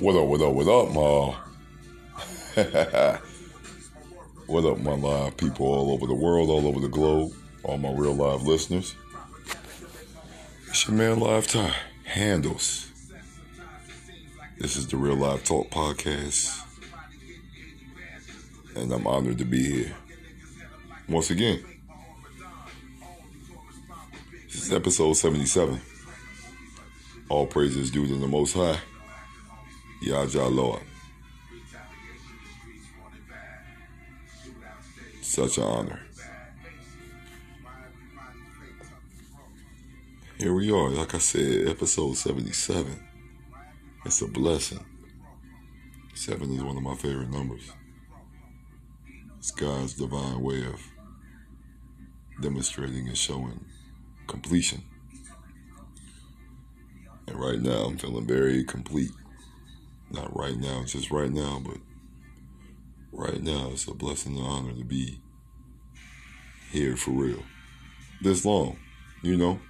What up, what up, what up, Ma? what up, my live people all over the world, all over the globe, all my real live listeners? It's your man, Live Ty, handles. This is the Real Live Talk Podcast, and I'm honored to be here. Once again, this is episode 77. All praises due to the Most High. Yaja Lord. Such an honor. Here we are, like I said, episode 77. It's a blessing. Seven is one of my favorite numbers. It's God's divine way of demonstrating and showing completion. And right now, I'm feeling very complete. Not right now, just right now, but right now, it's a blessing and honor to be here for real. This long, you know,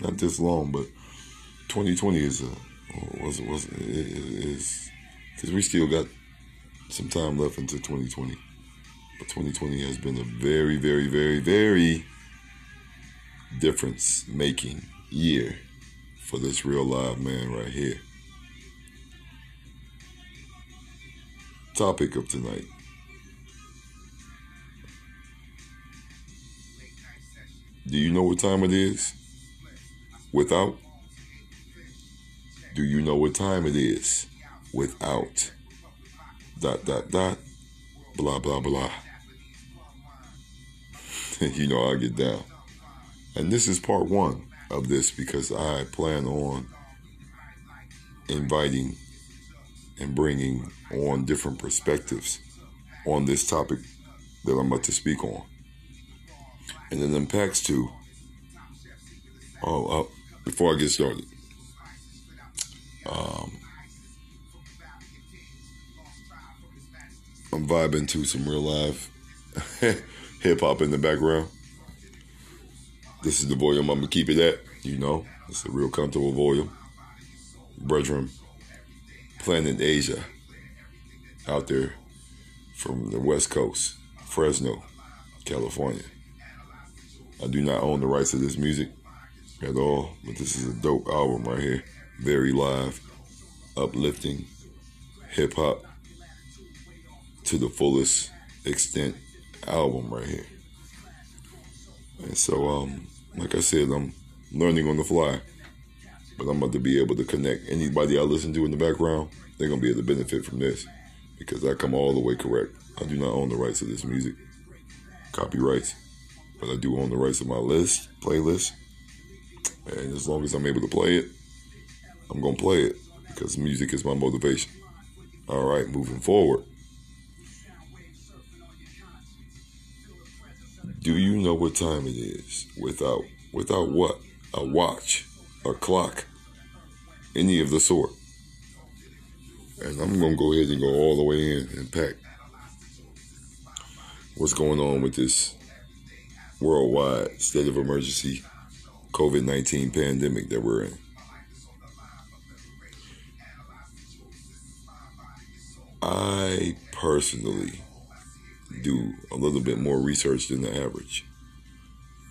not this long, but 2020 is a was was is because we still got some time left into 2020. But 2020 has been a very, very, very, very difference making year for this real live man right here. Topic of tonight. Do you know what time it is? Without? Do you know what time it is? Without. Dot, dot, dot. Blah, blah, blah. you know I get down. And this is part one of this because I plan on inviting and bringing on different perspectives on this topic that I'm about to speak on. And it impacts to, oh, uh, before I get started, um, I'm vibing to some real live hip hop in the background. This is the volume I'm gonna keep it at. You know, it's a real comfortable volume. Brethren, Planet Asia, out there from the West Coast, Fresno, California. I do not own the rights to this music at all, but this is a dope album right here. Very live, uplifting, hip hop to the fullest extent album right here. And so, um, like I said, I'm learning on the fly. But I'm about to be able to connect anybody I listen to in the background. They're gonna be able to benefit from this because I come all the way correct. I do not own the rights of this music, copyrights, but I do own the rights of my list, playlist. And as long as I'm able to play it, I'm gonna play it because music is my motivation. All right, moving forward. Do you know what time it is without without what? A watch, a clock, any of the sort. And I'm gonna go ahead and go all the way in and pack what's going on with this worldwide state of emergency COVID 19 pandemic that we're in. I personally do a little bit more research than the average.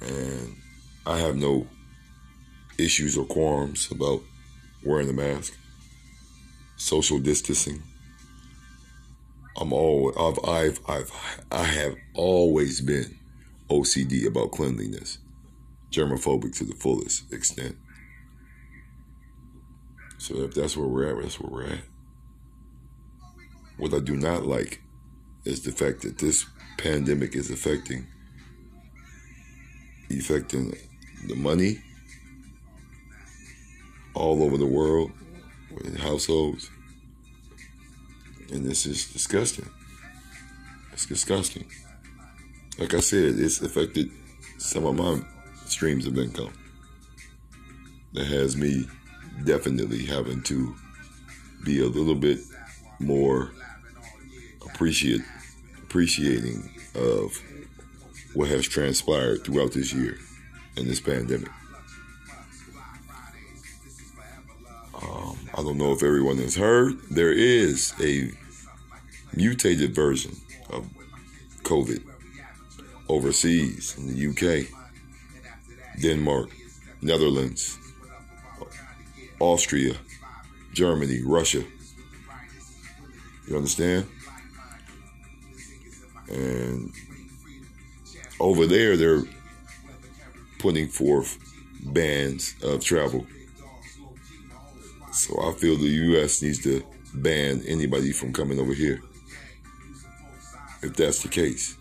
And I have no issues or qualms about wearing the mask, social distancing. I'm all I've I've I've I have always been OCD about cleanliness, germophobic to the fullest extent. So if that's where we're at, that's where we're at. What I do not like is the fact that this pandemic is affecting affecting the money all over the world in households. And this is disgusting. It's disgusting. Like I said, it's affected some of my streams of income. That has me definitely having to be a little bit more appreciate appreciating of what has transpired throughout this year and this pandemic. Don't know if everyone has heard. There is a mutated version of COVID overseas in the UK, Denmark, Netherlands, Austria, Germany, Russia. You understand? And over there, they're putting forth bans of travel. So I feel the U.S. needs to ban anybody from coming over here. If that's the case.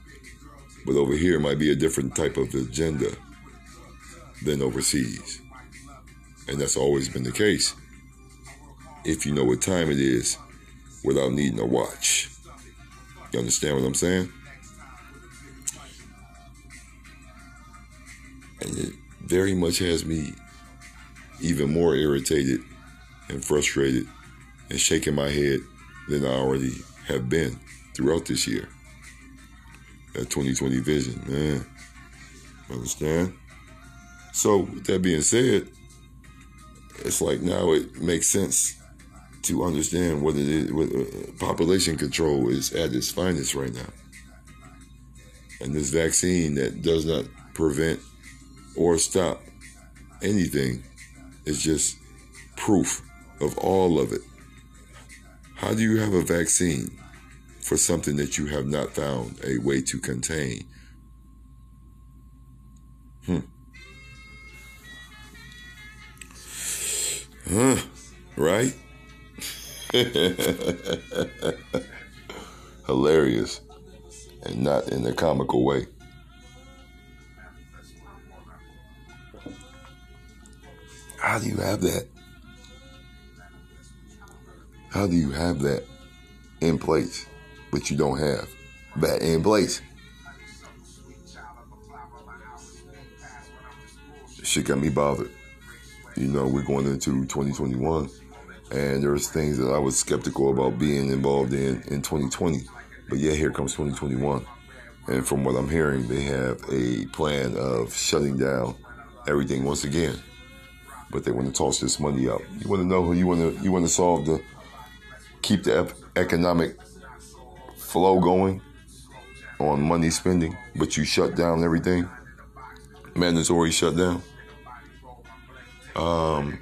But over here might be a different type of agenda than overseas. And that's always been the case. If you know what time it is without needing a watch. You understand what I'm saying? And it very much has me even more irritated and frustrated and shaking my head than I already have been throughout this year. That 2020 vision, man. Understand? So, with that being said, it's like now it makes sense to understand what it is. What, uh, population control is at its finest right now. And this vaccine that does not prevent or stop anything is just proof of all of it. How do you have a vaccine for something that you have not found a way to contain? Hmm. Huh, right? Hilarious and not in a comical way. How do you have that? How do you have that in place, but you don't have that in place? Shit got me bothered. You know, we're going into 2021, and there's things that I was skeptical about being involved in in 2020. But yeah, here comes 2021. And from what I'm hearing, they have a plan of shutting down everything once again. But they want to toss this money out. You want to know who you want to you want to solve the keep the economic flow going on money spending, but you shut down everything. Mandatory shutdown. Um,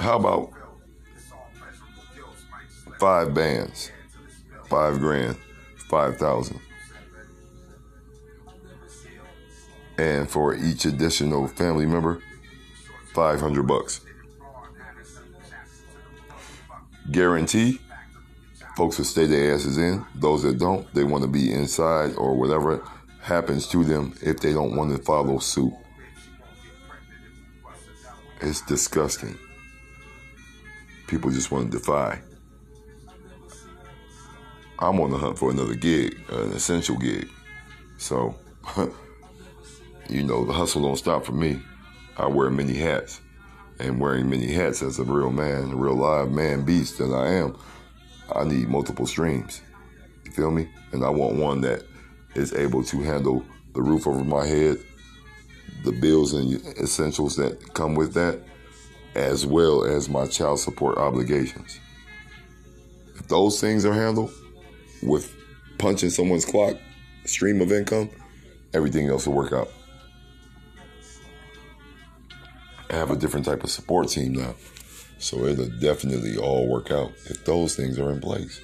how about five bands, five grand, five thousand, and for each additional family member, five hundred bucks. Guarantee folks will stay their asses in. Those that don't, they want to be inside or whatever happens to them if they don't want to follow suit. It's disgusting. People just want to defy. I'm on the hunt for another gig, an essential gig. So, you know, the hustle don't stop for me. I wear many hats. And wearing many hats as a real man, a real live man beast that I am, I need multiple streams. You feel me? And I want one that is able to handle the roof over my head, the bills and essentials that come with that, as well as my child support obligations. If those things are handled with punching someone's clock, stream of income, everything else will work out. Have a different type of support team now. So it'll definitely all work out if those things are in place.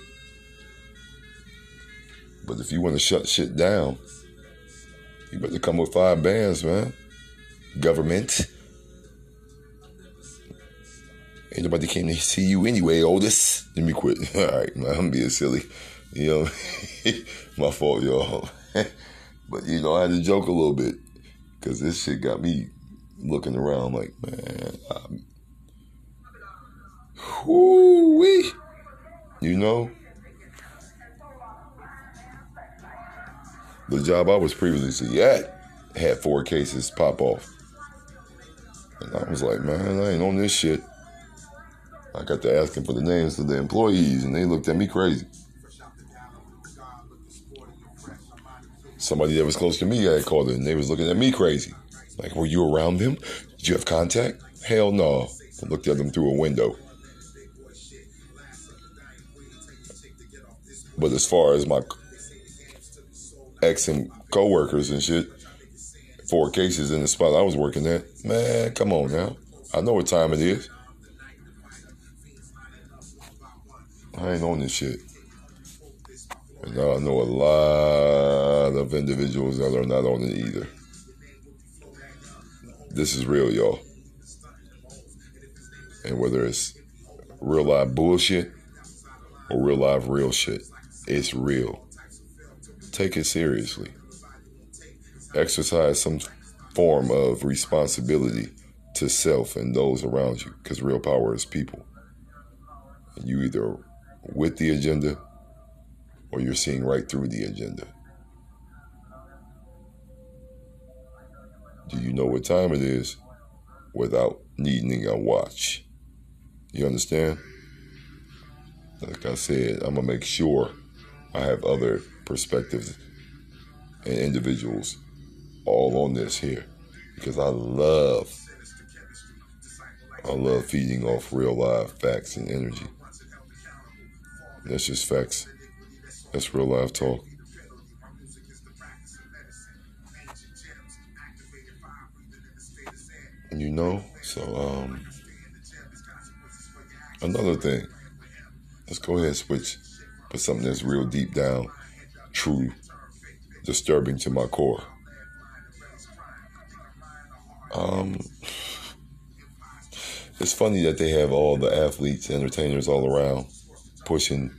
But if you want to shut shit down, you better come with five bands, man. Government. Ain't nobody came to see you anyway, Otis. Let me quit. All right, man, I'm being silly. You know, my fault, y'all. but, you know, I had to joke a little bit because this shit got me looking around like, man, I'm, Whoo-wee. You know? The job I was previously at had four cases pop off. And I was like, man, I ain't on this shit. I got to asking for the names of the employees, and they looked at me crazy. Somebody that was close to me had called it, and they was looking at me crazy. Like, were you around them? Did you have contact? Hell no. I looked at them through a window. But as far as my ex and co-workers and shit, four cases in the spot I was working at, man, come on now. I know what time it is. I ain't on this shit. And I know a lot of individuals that are not on it either. This is real, y'all. And whether it's real live bullshit or real live real shit, it's real. Take it seriously. Exercise some form of responsibility to self and those around you because real power is people. And you either with the agenda or you're seeing right through the agenda. Do you know what time it is without needing a watch? You understand? Like I said, I'm going to make sure I have other perspectives and individuals all on this here because I love I love feeding off real live facts and energy. That's just facts. That's real live talk. You know, so um another thing. Let's go ahead and switch for something that's real deep down, true, disturbing to my core. Um it's funny that they have all the athletes, entertainers all around pushing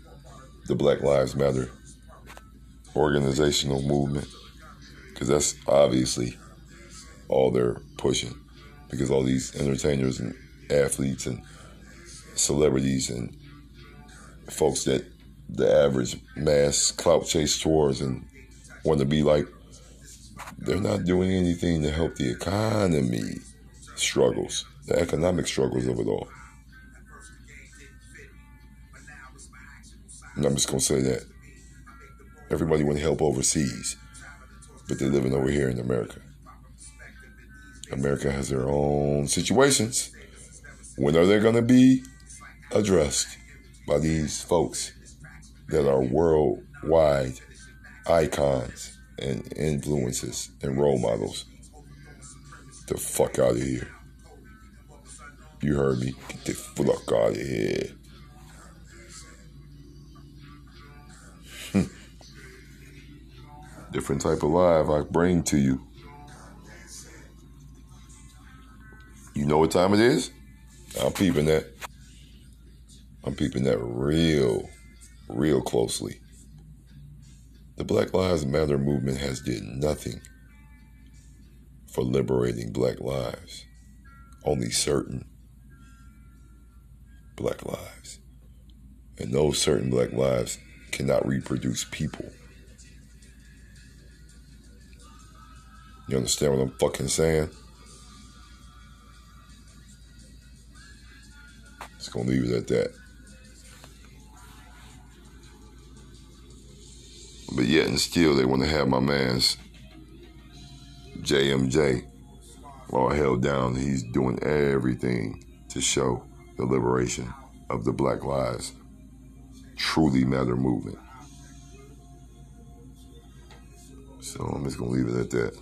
the Black Lives Matter organizational movement because that's obviously all they're pushing because all these entertainers and athletes and celebrities and folks that the average mass clout chase towards and want to be like they're not doing anything to help the economy struggles the economic struggles of it all. And I'm just gonna say that everybody want to help overseas, but they're living over here in America. America has their own situations. When are they gonna be addressed by these folks that are worldwide icons and influences and role models? The fuck out of here. You heard me. Get the fuck out of here. Hmm. Different type of live I bring to you. You know what time it is? I'm peeping that. I'm peeping that real, real closely. The Black Lives Matter movement has did nothing for liberating black lives. Only certain black lives. And those certain black lives cannot reproduce people. You understand what I'm fucking saying? Just gonna leave it at that. But yet and still, they want to have my man's JMJ all held down. He's doing everything to show the liberation of the Black Lives Truly Matter movement. So I'm just gonna leave it at that.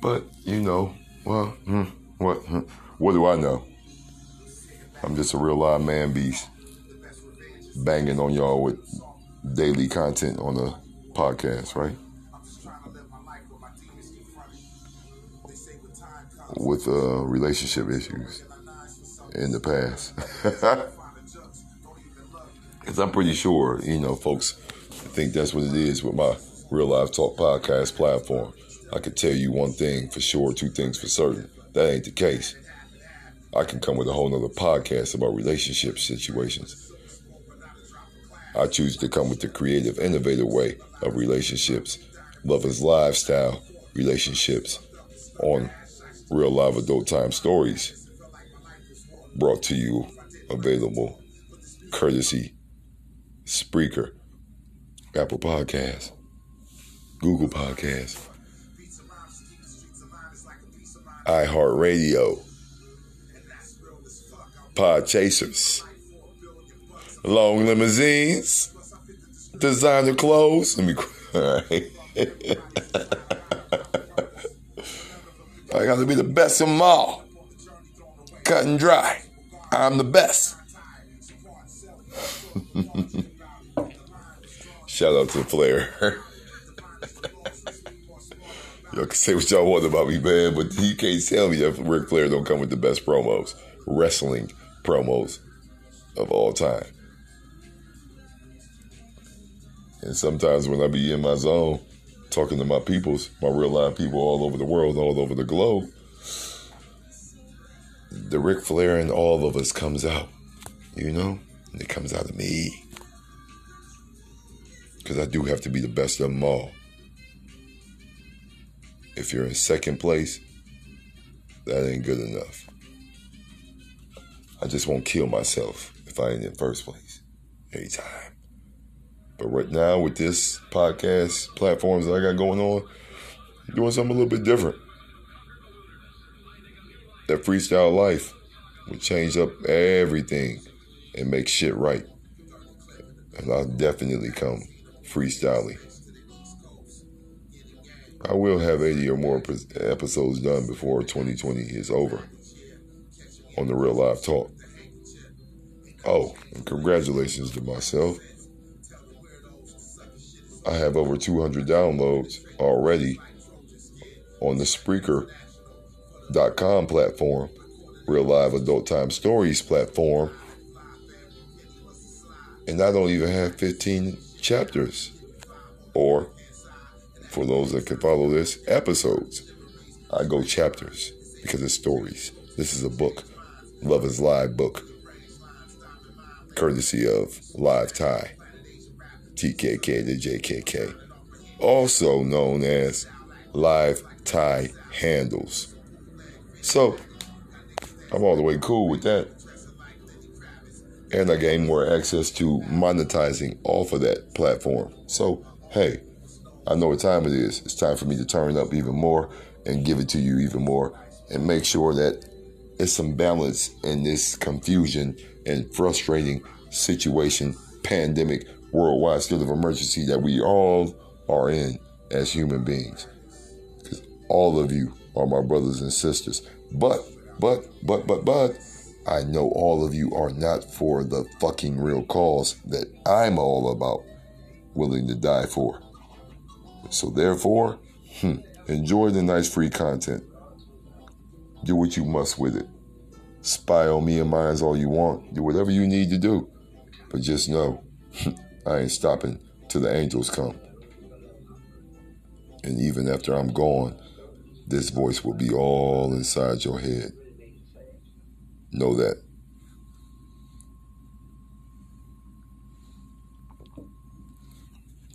But you know, well, hmm, what? Hmm, what do I know? I'm just a real live man beast, banging on y'all with daily content on the podcast, right? With uh, relationship issues in the past. Because I'm pretty sure, you know, folks I think that's what it is with my Real Live Talk podcast platform. I could tell you one thing for sure, two things for certain. That ain't the case. I can come with a whole nother podcast about relationship situations. I choose to come with the creative, innovative way of relationships, lovers' lifestyle relationships on real live adult time stories brought to you, available, courtesy, Spreaker, Apple Podcasts, Google Podcasts, iHeartRadio, Pod Chasers, Long Limousines, Designer Clothes. Let me. I got to be the best of them all. Cut and dry. I'm the best. Shout out to Flair. y'all can say what y'all want about me, man, but you can't tell me that Ric Flair don't come with the best promos, wrestling promos of all time. And sometimes when I be in my zone, talking to my peoples, my real life people all over the world, all over the globe, the Ric Flair and all of us comes out, you know? And it comes out of me. Because I do have to be the best of them all. If you're in second place, that ain't good enough. I just won't kill myself if I ain't in first place. Anytime. But right now, with this podcast platforms that I got going on, I'm doing something a little bit different. That freestyle life will change up everything and make shit right. And I'll definitely come freestyling. I will have 80 or more episodes done before 2020 is over on the Real Live Talk. Oh, congratulations to myself. I have over 200 downloads already on the Spreaker.com platform, Real Live Adult Time Stories platform, and I don't even have 15 chapters. Or, for those that can follow this, episodes. I go chapters because it's stories. This is a book, Love is Live book, courtesy of Live Tie. TKK to JKK, also known as live tie handles. So, I'm all the way cool with that. And I gain more access to monetizing off of that platform. So, hey, I know what time it is. It's time for me to turn up even more and give it to you even more and make sure that it's some balance in this confusion and frustrating situation, pandemic worldwide state of emergency that we all are in as human beings. Because all of you are my brothers and sisters. But, but, but, but, but, I know all of you are not for the fucking real cause that I'm all about willing to die for. So therefore, hmm, enjoy the nice free content. Do what you must with it. Spy on me and mine all you want. Do whatever you need to do. But just know, I ain't stopping till the angels come. And even after I'm gone, this voice will be all inside your head. Know that.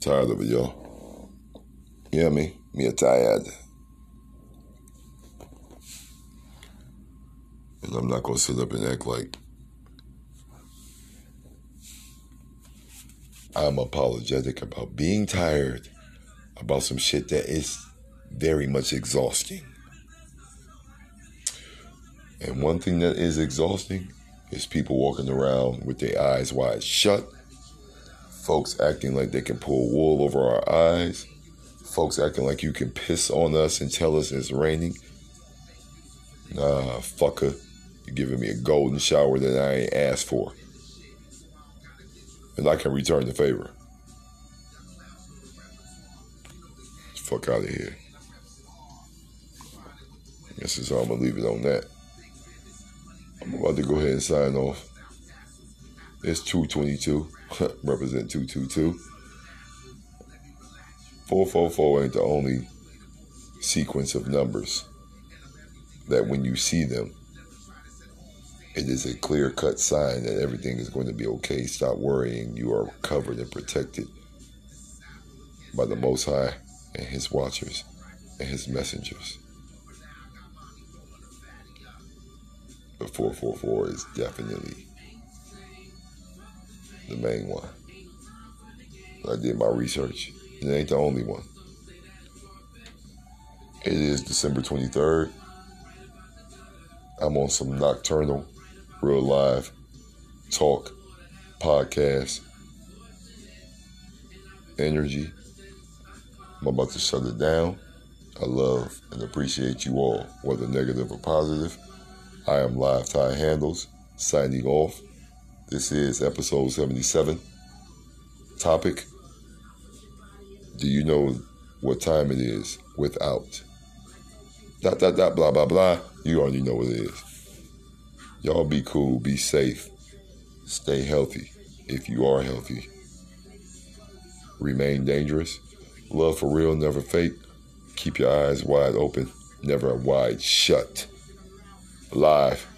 Tired of it, y'all. Hear me? Me a tired. And I'm not gonna sit up and act like I'm apologetic about being tired about some shit that is very much exhausting. And one thing that is exhausting is people walking around with their eyes wide shut, folks acting like they can pull wool over our eyes, folks acting like you can piss on us and tell us it's raining. Nah, fucker, you're giving me a golden shower that I ain't asked for and I can return the favor. Fuck out of here. This is all I'm gonna leave it on that. I'm about to go ahead and sign off. It's 222. Represent 222. 444 ain't the only sequence of numbers that when you see them, it is a clear cut sign that everything is going to be okay. Stop worrying. You are covered and protected by the Most High and His watchers and His messengers. But 444 is definitely the main one. I did my research, it ain't the only one. It is December 23rd, I'm on some nocturnal, real live talk, podcast, energy. I'm about to shut it down. I love and appreciate you all, whether negative or positive. I am Live Tie Handles, signing off. This is episode 77. Topic Do you know what time it is without? Dot, dot, dot, blah, blah, blah. You already know what it is. Y'all be cool, be safe, stay healthy if you are healthy. Remain dangerous. Love for real, never fake. Keep your eyes wide open, never wide shut. Live.